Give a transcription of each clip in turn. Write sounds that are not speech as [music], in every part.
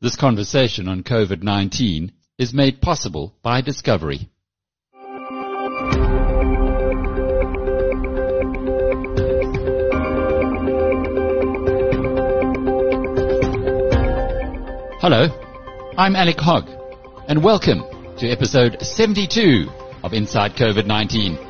This conversation on COVID-19 is made possible by Discovery. Hello, I'm Alec Hogg, and welcome to episode 72 of Inside COVID-19.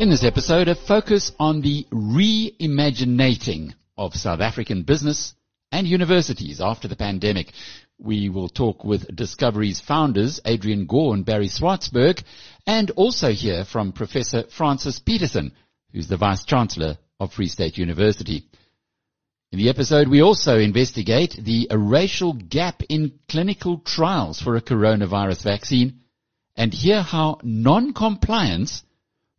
In this episode, a focus on the reimaginating of South African business and universities after the pandemic. We will talk with Discovery's founders, Adrian Gore and Barry Swartzberg, and also hear from Professor Francis Petersen, who's the Vice Chancellor of Free State University. In the episode, we also investigate the racial gap in clinical trials for a coronavirus vaccine and hear how non-compliance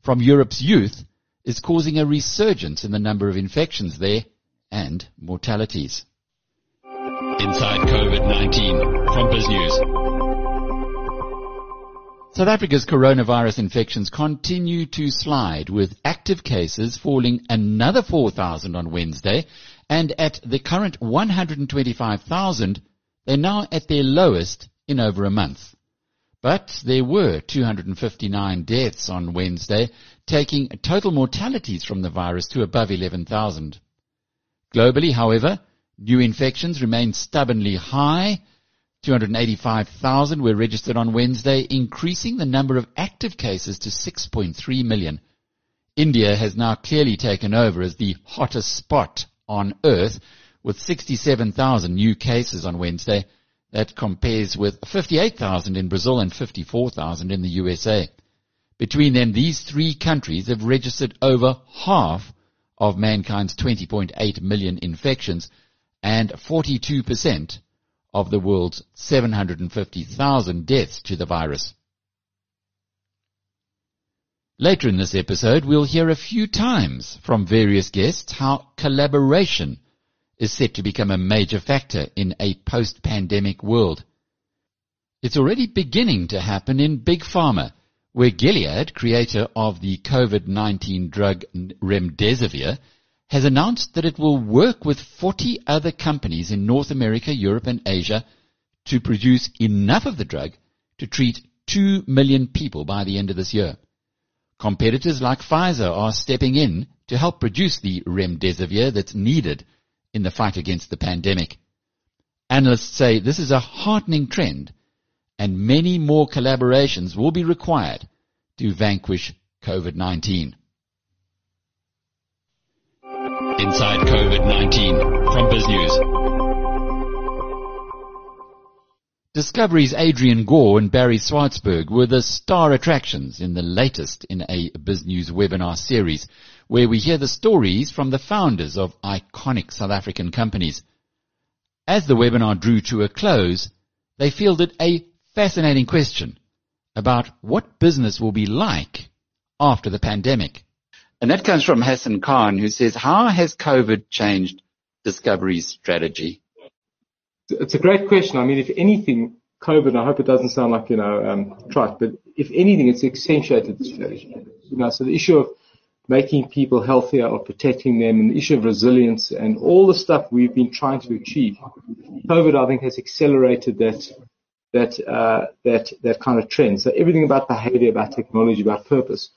from Europe's youth is causing a resurgence in the number of infections there and mortalities. Inside COVID-19 from BizNews. South Africa's coronavirus infections continue to slide with active cases falling another 4,000 on Wednesday and at the current 125,000 they're now at their lowest in over a month. But there were 259 deaths on Wednesday, taking total mortalities from the virus to above 11,000. Globally, however, new infections remain stubbornly high. 285,000 were registered on Wednesday, increasing the number of active cases to 6.3 million. India has now clearly taken over as the hottest spot on earth with 67,000 new cases on Wednesday that compares with 58,000 in Brazil and 54,000 in the USA. Between them, these three countries have registered over half of mankind's 20.8 million infections and 42% of the world's 750,000 deaths to the virus. Later in this episode, we'll hear a few times from various guests how collaboration is set to become a major factor in a post-pandemic world. It's already beginning to happen in Big Pharma, where Gilead, creator of the COVID-19 drug Remdesivir, has announced that it will work with 40 other companies in North America, Europe and Asia to produce enough of the drug to treat 2 million people by the end of this year. Competitors like Pfizer are stepping in to help produce the Remdesivir that's needed in the fight against the pandemic. Analysts say this is a heartening trend and many more collaborations will be required to vanquish COVID-19. Inside COVID-19 from BizNews. Discovery's Adrian Gore and Barry Swartzberg were the star attractions in the latest in a BizNews webinar series where we hear the stories from the founders of iconic South African companies. As the webinar drew to a close, they fielded a fascinating question about what business will be like after the pandemic. And that comes from Hassan Khan, who says, how has COVID changed Discovery's strategy? It's a great question. I mean, if anything, COVID, I hope it doesn't sound like, you know, um, trite, but if anything, it's accentuated the strategy. You know, so the issue of making people healthier or protecting them and the issue of resilience and all the stuff we've been trying to achieve. COVID, I think, has accelerated that, that, uh, that, that kind of trend. So everything about behavior, about technology, about purpose.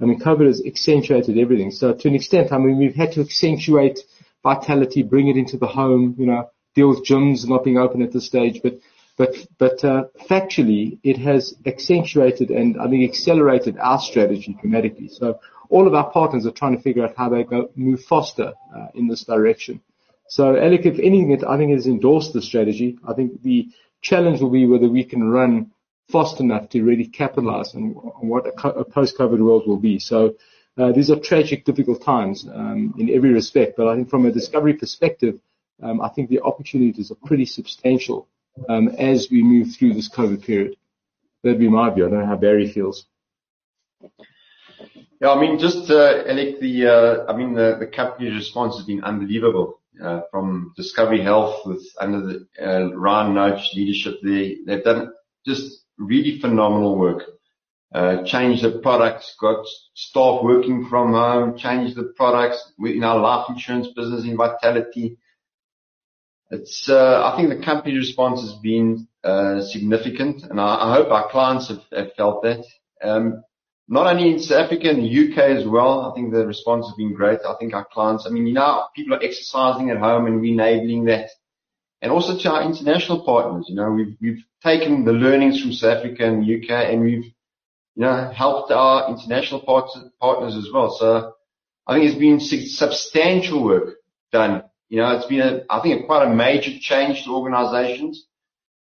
I mean, COVID has accentuated everything. So to an extent, I mean, we've had to accentuate vitality, bring it into the home, you know, deal with gyms not being open at this stage, but but but uh, factually, it has accentuated and I think accelerated our strategy dramatically. So all of our partners are trying to figure out how they go move faster uh, in this direction. So, Alec, if anything, I think has endorsed the strategy. I think the challenge will be whether we can run fast enough to really capitalize on, on what a, a post-COVID world will be. So, uh, these are tragic, difficult times um, in every respect. But I think from a discovery perspective, um, I think the opportunities are pretty substantial um, as we move through this COVID period. That'd be my view. I don't know how Barry feels. Yeah, I mean, just, uh, Alec, the, uh, I mean, the, company's response has been unbelievable. Uh, from Discovery Health with under the, uh, Ryan Noach leadership there, they've done just really phenomenal work. uh, changed the products, got staff working from home, changed the products in our life insurance business in Vitality. It's, uh, I think the company response has been uh, significant, and I hope our clients have felt that. Not only in South Africa, and the U.K. as well, I think the response has been great. I think our clients, I mean, you know, people are exercising at home, and we're enabling that. And also to our international partners, you know, we've taken the learnings from South Africa and the U.K., and we've you know, helped our international partners as well. So I think it's been substantial work done. You know, it's been a, I think quite a major change to organizations.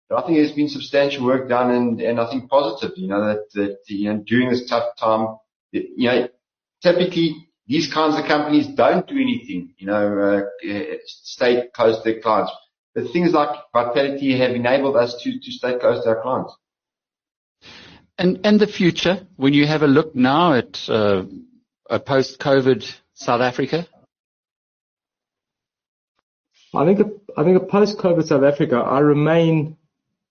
But I think there's been substantial work done and, and I think positive, you know, that, that, you know, during this tough time, you know, typically these kinds of companies don't do anything, you know, uh, stay close to their clients. But things like Vitality have enabled us to, to stay close to our clients. And and the future, when you have a look now at uh, a post-COVID South Africa? I think a, I think a post-COVID South Africa, I remain,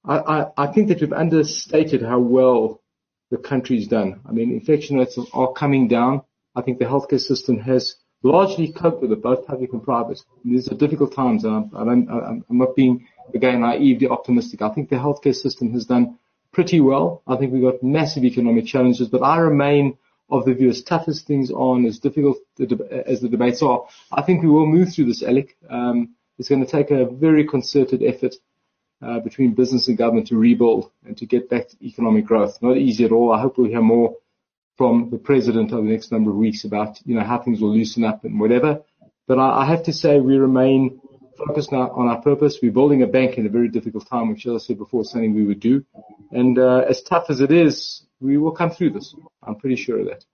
I, I, think that we've understated how well the country's done. I mean, infection rates are coming down. I think the healthcare system has largely coped with it, both public and private. These are difficult times, and I'm, I'm, I'm not being, again, naively optimistic. I think the healthcare system has done pretty well. I think we've got massive economic challenges, but I remain of the view as tough as things are and as difficult as the debates are, I think we will move through this, Alec. Um, it's going to take a very concerted effort uh, between business and government to rebuild and to get back to economic growth. Not easy at all. I hope we'll hear more from the president over the next number of weeks about, you know, how things will loosen up and whatever. But I, I have to say we remain focused on our, on our purpose. We're building a bank in a very difficult time, which, as I said before, something we would do. And uh, as tough as it is, we will come through this. I'm pretty sure of that.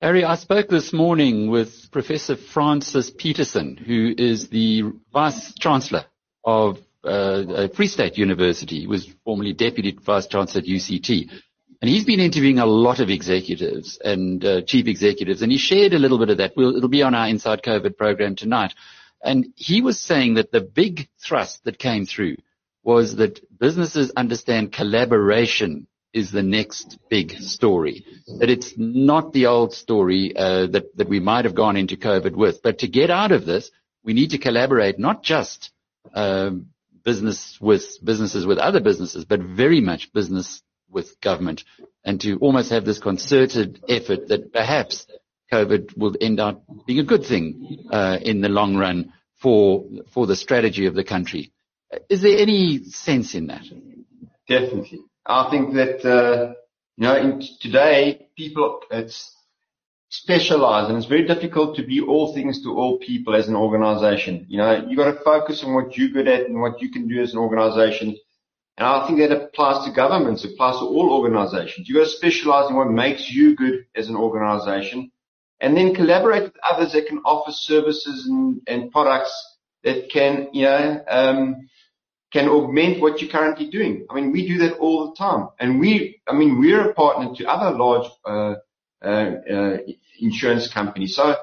Harry, I spoke this morning with Professor Francis Petersen, who is the Vice Chancellor of uh, Free State University. He was formerly Deputy Vice Chancellor at UCT. And he's been interviewing a lot of executives and uh, chief executives, and he shared a little bit of that. We'll, it'll be on our Inside COVID program tonight. And he was saying that the big thrust that came through was that businesses understand collaboration is the next big story. That it's not the old story uh, that that we might have gone into COVID with, but to get out of this, we need to collaborate not just um, business with businesses with other businesses, but very much business with government, and to almost have this concerted effort that perhaps COVID will end up being a good thing uh, in the long run for for the strategy of the country. Is there any sense in that? Definitely. I think that uh, you know in today people it's specialized and it's very difficult to be all things to all people as an organization. You know, you got to focus on what you're good at and what you can do as an organization. And I think that applies to governments, applies to all organizations. You got to specialize in what makes you good as an organization and then collaborate with others that can offer services and, and products that can, you know, um, can augment what you're currently doing. I mean, we do that all the time. And we, I mean, we're a partner to other large, uh, insurance company. So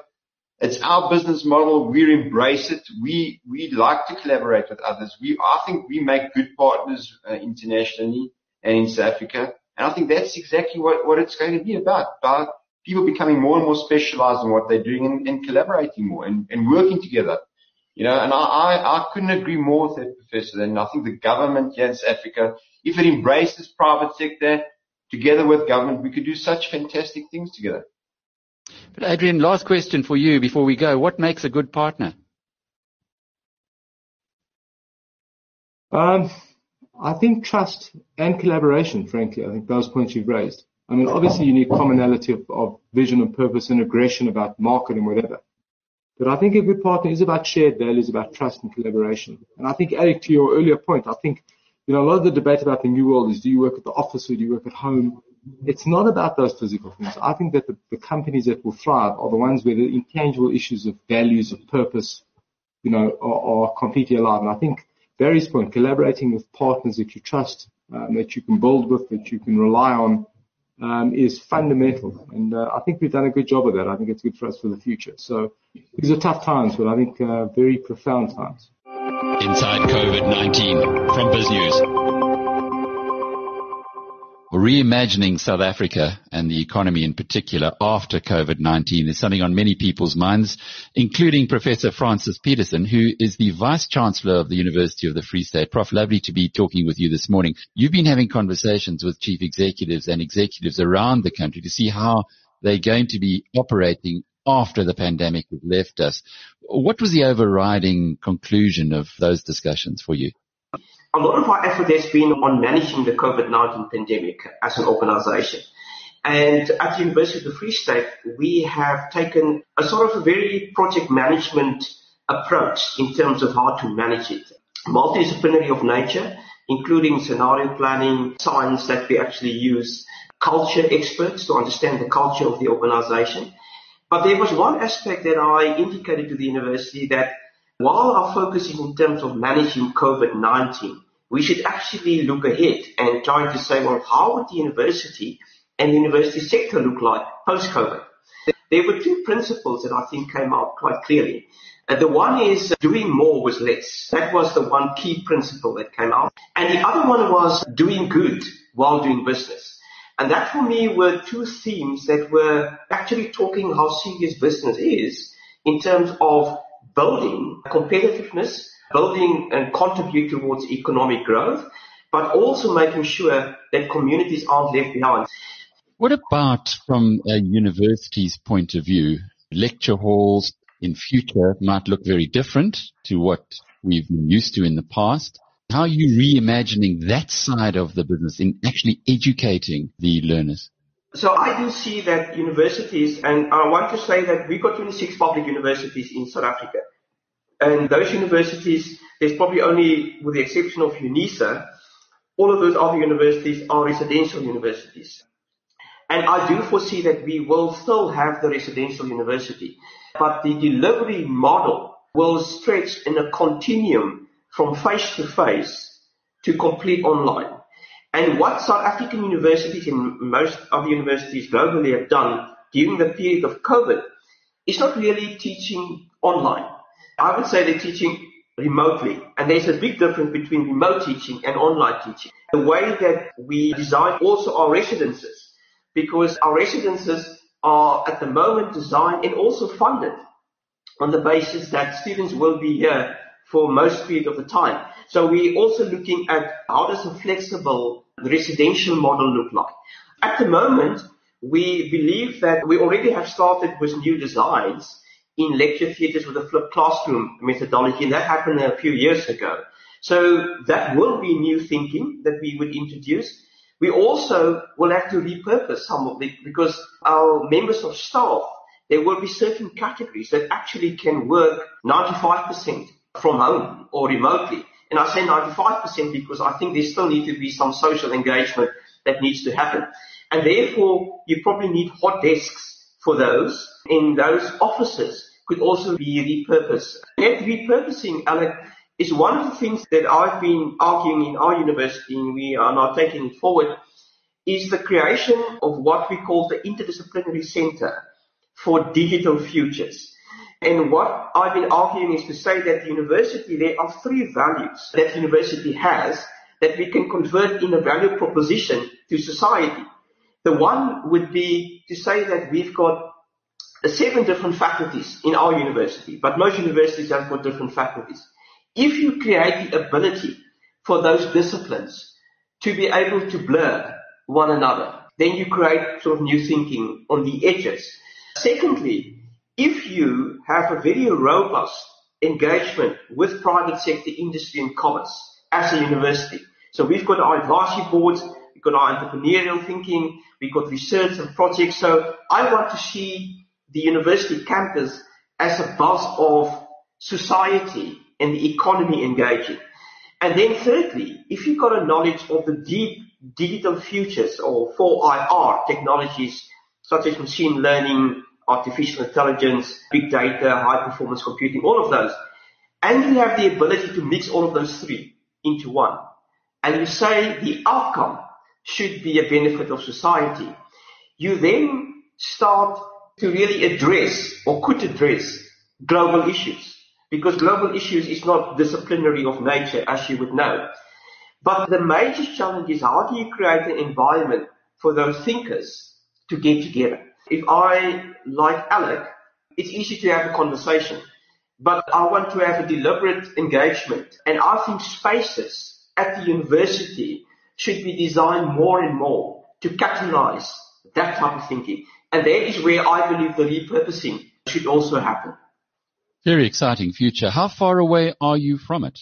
it's our business model. We embrace it. We, we like to collaborate with others. We, I think we make good partners uh, internationally and in South Africa. And I think that's exactly what, what it's going to be about, about people becoming more and more specialized in what they're doing and, collaborating more and, working together. You know, and I, I, I couldn't agree more with that, Professor. And I think the government here in South Africa, if it embraces private sector together with government, we could do such fantastic things together. But Adrian, last question for you before we go. What makes a good partner? Um, I think trust and collaboration, frankly. I think those points you've raised. I mean, obviously you need commonality of, of vision and purpose and aggression about market and whatever. But I think a good partner is about shared values, about trust and collaboration. And I think, Eric, to your earlier point, I think, you know, a lot of the debate about the new world is do you work at the office or do you work at home? It's not about those physical things. I think that the, the companies that will thrive are the ones where the intangible issues of values, of purpose, you know, are, are completely alive. And I think Barry's point, collaborating with partners that you trust, um, that you can build with, that you can rely on, um, is fundamental. And uh, I think we've done a good job of that. I think it's good for us for the future. So these are tough times, but I think uh, very profound times. Inside COVID-19 from BizNews. reimagining South Africa and the economy in particular after COVID-19 is something on many people's minds, including Professor Francis Petersen, who is the Vice Chancellor of the University of the Free State. Prof, lovely to be talking with you this morning. You've been having conversations with chief executives and executives around the country to see how they're going to be operating after the pandemic has left us. What was the overriding conclusion of those discussions for you? a lot of our effort has been on managing the COVID-19 pandemic as an organization. And at the University of the Free State, we have taken a sort of a very project management approach in terms of how to manage it. Multidisciplinary of nature, including scenario planning, science that we actually use, culture experts to understand the culture of the organization. But there was one aspect that I indicated to the university that while our focus is in terms of managing COVID-19, we should actually look ahead and try to say, well, how would the university and the university sector look like post-COVID? There were two principles that I think came out quite clearly. And the one is uh, doing more with less. That was the one key principle that came out. And the other one was doing good while doing business. And that for me were two themes that were actually talking how serious business is in terms of building competitiveness building and contribute towards economic growth, but also making sure that communities aren't left behind. What about from a university's point of view? Lecture halls in future might look very different to what we've been used to in the past. How are you reimagining that side of the business in actually educating the learners? So I do see that universities, and I want to say that we've got 26 public universities in South Africa. And those universities, there's probably only, with the exception of UNISA, all of those other universities are residential universities. And I do foresee that we will still have the residential university, but the delivery model will stretch in a continuum from face to face to complete online. And what South African universities and most other universities globally have done during the period of COVID is not really teaching online. I would say they're teaching remotely. And there's a big difference between remote teaching and online teaching. The way that we design also our residences, because our residences are at the moment designed and also funded on the basis that students will be here for most period of the time. So we're also looking at how does a flexible residential model look like. At the moment, we believe that we already have started with new designs in lecture theatres with a flipped classroom methodology, and that happened a few years ago. So that will be new thinking that we would introduce. We also will have to repurpose some of it because our members of staff, there will be certain categories that actually can work 95% from home or remotely. And I say 95% because I think there still need to be some social engagement that needs to happen. And therefore, you probably need hot desks for those in those offices could also be repurposed. That repurposing, Alec, is one of the things that I've been arguing in our university and we are now taking it forward is the creation of what we call the interdisciplinary center for digital futures. And what I've been arguing is to say that the university, there are three values that the university has that we can convert in a value proposition to society. The one would be to say that we've got seven different faculties in our university, but most universities have got different faculties. If you create the ability for those disciplines to be able to blur one another, then you create sort of new thinking on the edges. Secondly, if you have a very robust engagement with private sector industry and commerce as a university, so we've got our advisory boards, we've got our entrepreneurial thinking, we've got research and projects. So I want to see the university campus as a buzz of society and the economy engaging. And then thirdly, if you've got a knowledge of the deep digital futures or 4IR technologies such as machine learning, artificial intelligence, big data, high performance computing, all of those, and you have the ability to mix all of those three into one, and you say the outcome should be a benefit of society. You then start to really address or could address global issues because global issues is not disciplinary of nature as you would know. But the major challenge is how do you create an environment for those thinkers to get together? If I, like Alec, it's easy to have a conversation, but I want to have a deliberate engagement. And I think spaces at the university should be designed more and more to catalyze that type of thinking. And that is where I believe the repurposing should also happen. Very exciting future. How far away are you from it?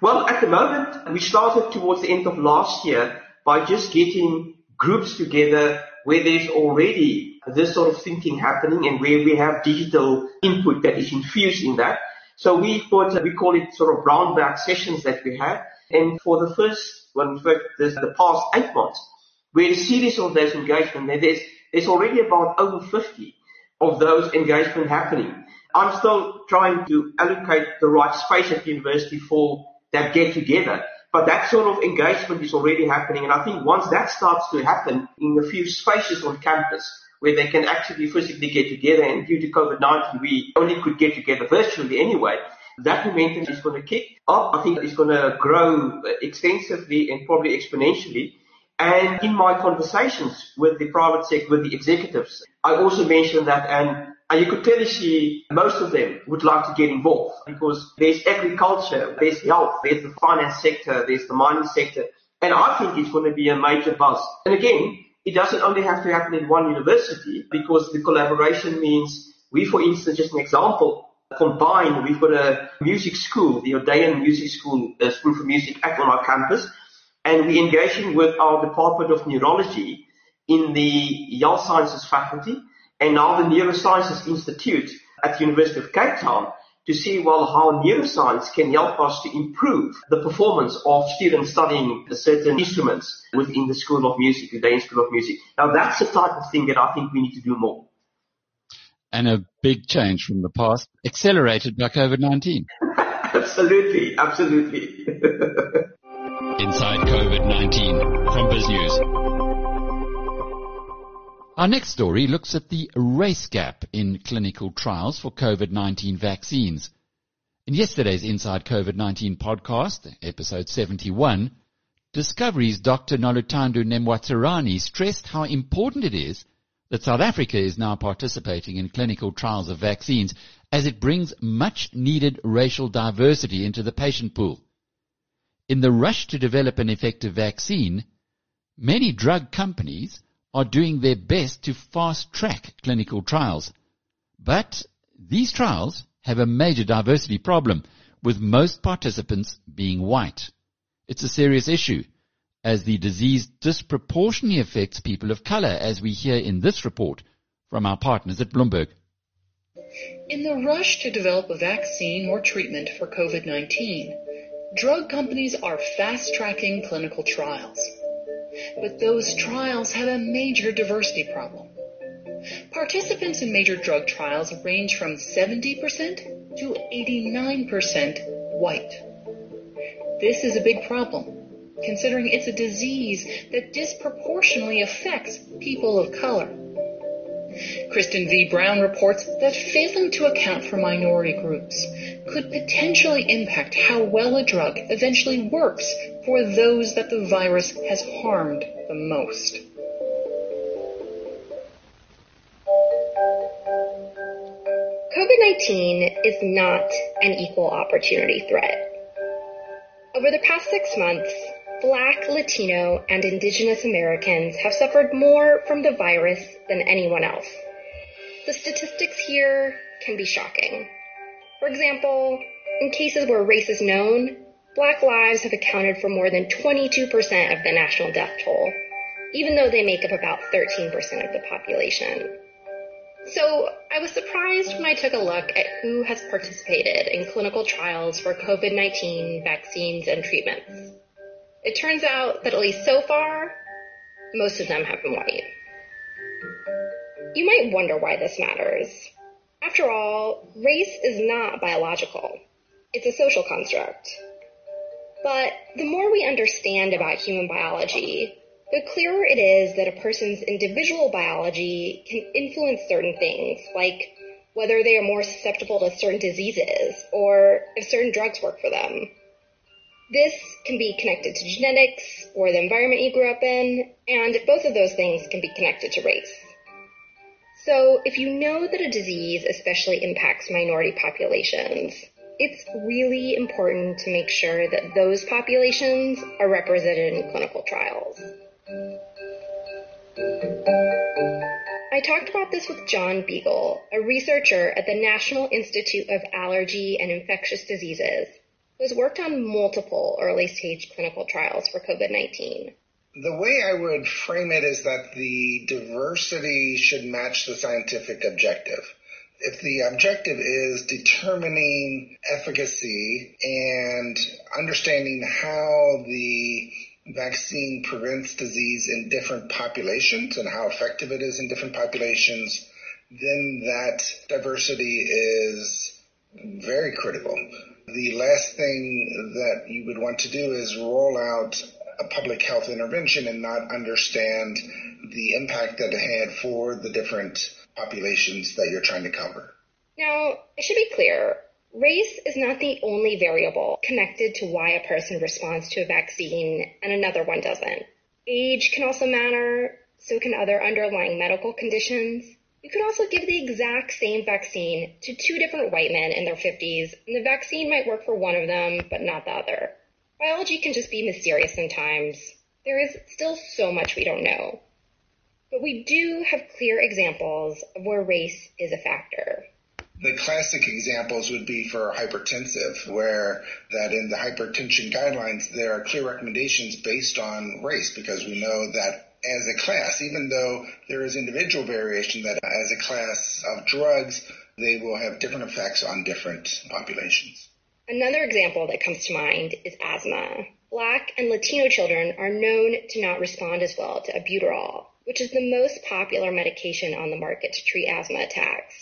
Well, at the moment, we started towards the end of last year by just getting groups together where there's already this sort of thinking happening and where we have digital input that is infused in that. So we thought, we call it sort of brown bag sessions that we have. And for the first, well, in fact, the past eight months, we're a series of those engagement. There's, there's already about over 50 of those engagement happening. I'm still trying to allocate the right space at the university for that get together. But that sort of engagement is already happening. And I think once that starts to happen in a few spaces on campus, where they can actually physically get together. And due to COVID-19, we only could get together virtually anyway. That momentum is going to kick up. I think it's going to grow uh, extensively and probably exponentially. And in my conversations with the private sector, with the executives, I also mentioned that and Ah, you could clearly see most of them would like to get involved because there's agriculture, there's health, there's the finance sector, there's the mining sector. And I think it's going to be a major buzz. And again, it doesn't only have to happen in one university because the collaboration means we, for instance, just an example, combine, we've got a music school, the Odeion Music School, a school for music at on our campus, and we're engaging with our Department of Neurology in the Health Sciences faculty and now the Neurosciences Institute at the University of Cape Town to see well how neuroscience can help us to improve the performance of students studying certain instruments within the School of Music, the Dane School of Music. Now that's the type of thing that I think we need to do more. And a big change from the past, accelerated by COVID-19. [laughs] absolutely, absolutely. [laughs] Inside COVID-19 from BizNews. Our next story looks at the race gap in clinical trials for COVID-19 vaccines. In yesterday's Inside COVID-19 podcast, episode 71, Discovery's Dr. Noluthando Nematswerani stressed how important it is that South Africa is now participating in clinical trials of vaccines as it brings much needed racial diversity into the patient pool. In the rush to develop an effective vaccine, many drug companies are doing their best to fast track clinical trials. But these trials have a major diversity problem with most participants being white. It's a serious issue as the disease disproportionately affects people of color as we hear in this report from our partners at Bloomberg. In the rush to develop a vaccine or treatment for COVID-19, drug companies are fast tracking clinical trials. But those trials have a major diversity problem. Participants in major drug trials range from 70% to 89% white. This is a big problem, considering it's a disease that disproportionately affects people of color. Kristen V. Brown reports that failing to account for minority groups could potentially impact how well a drug eventually works for those that the virus has harmed the most. COVID-19 is not an equal opportunity threat. Over the past six months, Black, Latino, and Indigenous Americans have suffered more from the virus than anyone else. The statistics here can be shocking. For example, in cases where race is known, black lives have accounted for more than 22% of the national death toll, even though they make up about 13% of the population. So I was surprised when I took a look at who has participated in clinical trials for COVID-19 vaccines and treatments. It turns out that at least so far, most of them have been white. You might wonder why this matters. After all, race is not biological. It's a social construct. But the more we understand about human biology, the clearer it is that a person's individual biology can influence certain things, like whether they are more susceptible to certain diseases or if certain drugs work for them. This can be connected to genetics or the environment you grew up in, and both of those things can be connected to race. So if you know that a disease especially impacts minority populations, it's really important to make sure that those populations are represented in clinical trials. I talked about this with John Beigel, a researcher at the National Institute of Allergy and Infectious Diseases, who has worked on multiple early stage clinical trials for COVID 19. The way I would frame it is that the diversity should match the scientific objective. If the objective is determining efficacy and understanding how the vaccine prevents disease in different populations and how effective it is in different populations, then that diversity is very critical. The last thing that you would want to do is roll out a public health intervention and not understand the impact that it had for the different populations that you're trying to cover. Now, it should be clear, race is not the only variable connected to why a person responds to a vaccine and another one doesn't. Age can also matter, so can other underlying medical conditions. You could also give the exact same vaccine to two different white men in their 50s, and the vaccine might work for one of them, but not the other. Biology can just be mysterious sometimes. There is still so much we don't know. But we do have clear examples of where race is a factor. The classic examples would be for hypertensive, where that in the hypertension guidelines, there are clear recommendations based on race because we know that as a class, even though there is individual variation that as a class of drugs, they will have different effects on different populations. Another example that comes to mind is asthma. Black and Latino children are known to not respond as well to albuterol, which is the most popular medication on the market to treat asthma attacks.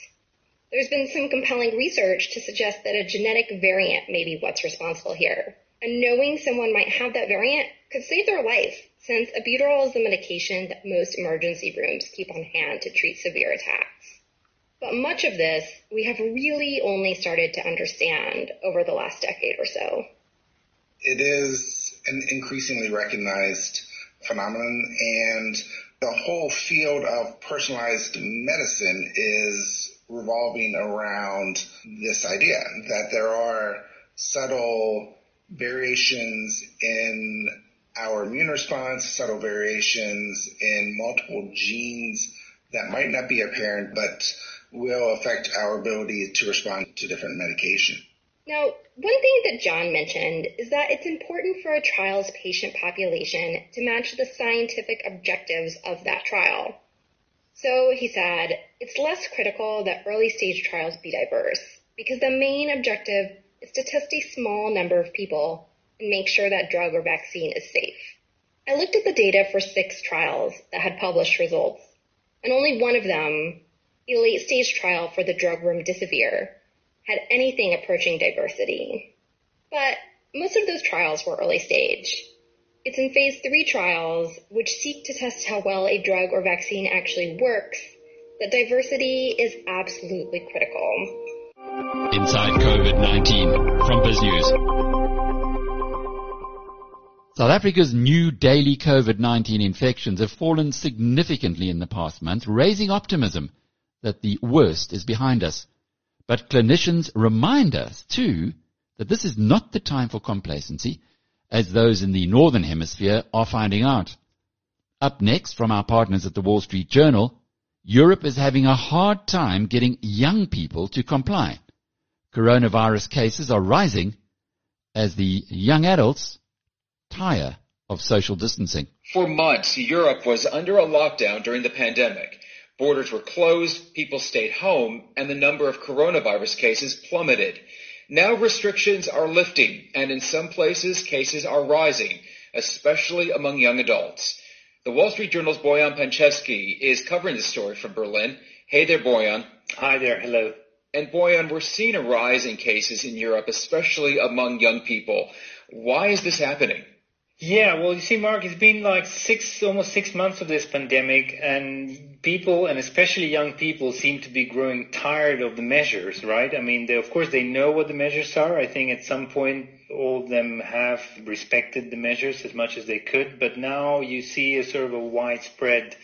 There's been some compelling research to suggest that a genetic variant may be what's responsible here. And knowing someone might have that variant could save their life, since albuterol is the medication that most emergency rooms keep on hand to treat severe attacks. But much of this we have really only started to understand over the last decade or so. It is an increasingly recognized phenomenon and the whole field of personalized medicine is revolving around this idea that there are subtle variations in our immune response, subtle variations in multiple genes that might not be apparent, but will affect our ability to respond to different medication. Now, one thing that John mentioned is that it's important for a trial's patient population to match the scientific objectives of that trial. So, he said, it's less critical that early stage trials be diverse because the main objective is to test a small number of people make sure that drug or vaccine is safe. I looked at the data for six trials that had published results, and only one of them a late stage trial for the drug remdesivir had anything approaching diversity. But most of those trials were early stage. It's in phase three trials, which seek to test how well a drug or vaccine actually works, that diversity is absolutely critical. Inside COVID-19 from BizNews. South Africa's new daily COVID-19 infections have fallen significantly in the past month, raising optimism that the worst is behind us. But clinicians remind us too that this is not the time for complacency as those in the Northern Hemisphere are finding out. Up next from our partners at the Wall Street Journal, Europe is having a hard time getting young people to comply. Coronavirus cases are rising as the young adults tire of social distancing. For months, Europe was under a lockdown during the pandemic. Borders were closed, people stayed home, and the number of coronavirus cases plummeted. Now restrictions are lifting, and in some places cases are rising, especially among young adults. The Wall Street Journal's Bojan Pancevski is covering the story from Berlin. Hey there, Bojan. Hi there. Hello. And Bojan, we're seeing a rise in cases in Europe, especially among young people. Why is this happening? Yeah, well, you see, Mark, it's been like six, almost six months of this pandemic, and people and especially young people seem to be growing tired of the measures, right? I mean, they, of course, they know what the measures are. I think at some point all of them have respected the measures as much as they could, but now you see a sort of a widespread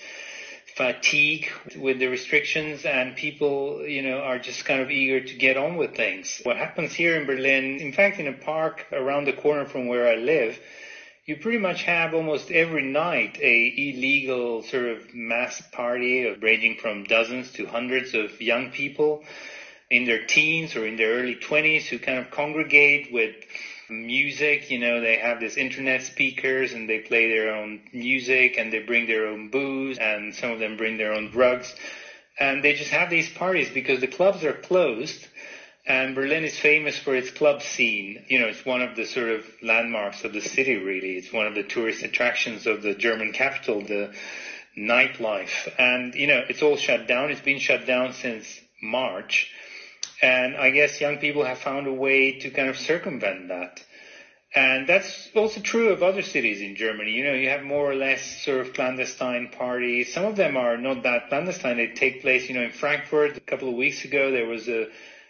fatigue with the restrictions and people, you know, are just kind of eager to get on with things. What happens here in Berlin, in fact, in a park around the corner from where I live, you pretty much have almost every night a illegal sort of mass party of ranging from dozens to hundreds of young people in their teens or in their early 20s who kind of congregate with music. You know, they have this internet speakers and they play their own music and they bring their own booze and some of them bring their own drugs. And they just have these parties because the clubs are closed and Berlin is famous for its club scene. You know, it's one of the sort of landmarks of the city, really. It's one of the tourist attractions of the German capital, the nightlife. And, you know, it's all shut down. It's been shut down since March. And I guess young people have found a way to kind of circumvent that. And that's also true of other cities in Germany. You know, you have more or less sort of clandestine parties. Some of them are not that clandestine. They take place, you know, in Frankfurt a couple of weeks ago. There was a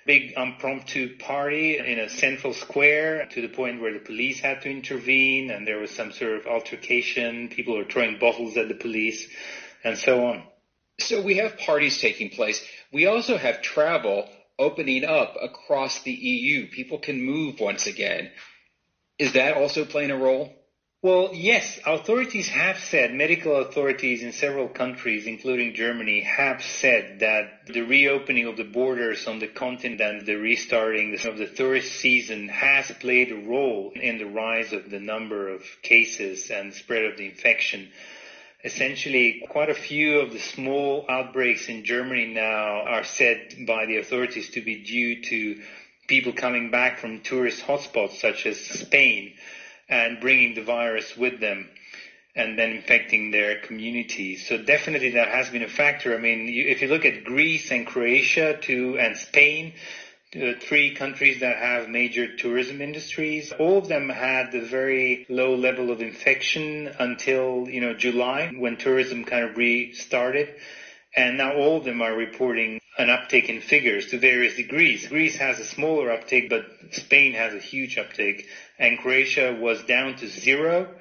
big impromptu party in a central square to the point where the police had to intervene and there was some sort of altercation. People were throwing bottles at the police and so on. So we have parties taking place. We also have travel opening up across the EU. People can move once again. Is that also playing a role? Well, yes, authorities have said, medical authorities in several countries, including Germany, have said that the reopening of the borders on the continent and the restarting of the tourist season has played a role in the rise of the number of cases and spread of the infection. Essentially quite a few of the small outbreaks in Germany now are said by the authorities to be due to people coming back from tourist hotspots such as Spain and bringing the virus with them and then infecting their communities. So definitely that has been a factor. I mean, if you look at Greece and Croatia too and Spain, the three countries that have major tourism industries. All of them had a very low level of infection until, you know, July when tourism kind of restarted. And now all of them are reporting an uptake in figures to various degrees. Greece has a smaller uptake, but Spain has a huge uptake. And Croatia was down to zero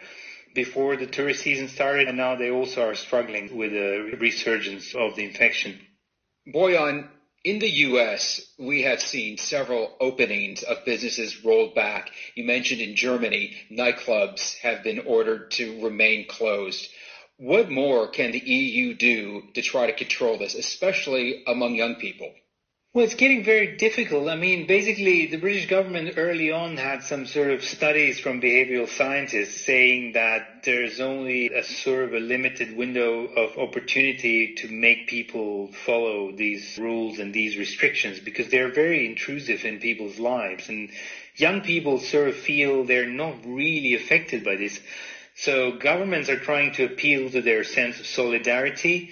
before the tourist season started. And now they also are struggling with a resurgence of the infection. Bojan, in the U.S., we have seen several openings of businesses rolled back. You mentioned in Germany, nightclubs have been ordered to remain closed. What more can the EU do to try to control this, especially among young people? Well, it's getting very difficult. I mean, basically, the British government early on had some sort of studies from behavioral scientists saying that there's only a sort of a limited window of opportunity to make people follow these rules and these restrictions because they're very intrusive in people's lives. And young people sort of feel they're not really affected by this. So governments are trying to appeal to their sense of solidarity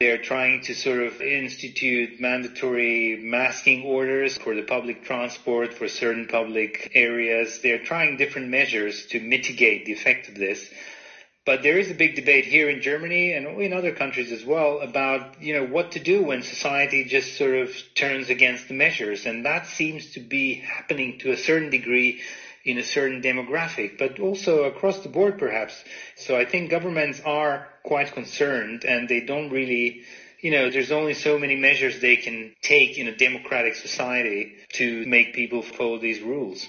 they're trying to sort of institute mandatory masking orders for the public transport for certain public areas. They're trying different measures to mitigate the effect of this. But there is a big debate here in Germany and in other countries as well about, you know, what to do when society just sort of turns against the measures. And that seems to be happening to a certain degree in a certain demographic, but also across the board perhaps. So I think governments are quite concerned and they don't really, you know, there's only so many measures they can take in a democratic society to make people follow these rules.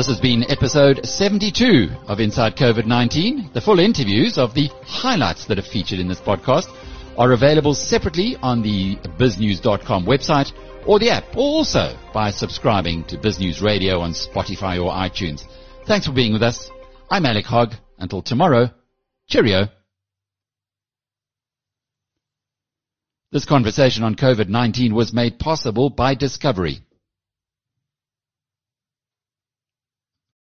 This has been episode 72 of Inside COVID-19. The full interviews of the highlights that are featured in this podcast are available separately on the biznews.com website or the app, also by subscribing to BizNews Radio on Spotify or iTunes. Thanks for being with us. I'm Alec Hogg. Until tomorrow, cheerio. This conversation on COVID-19 was made possible by Discovery.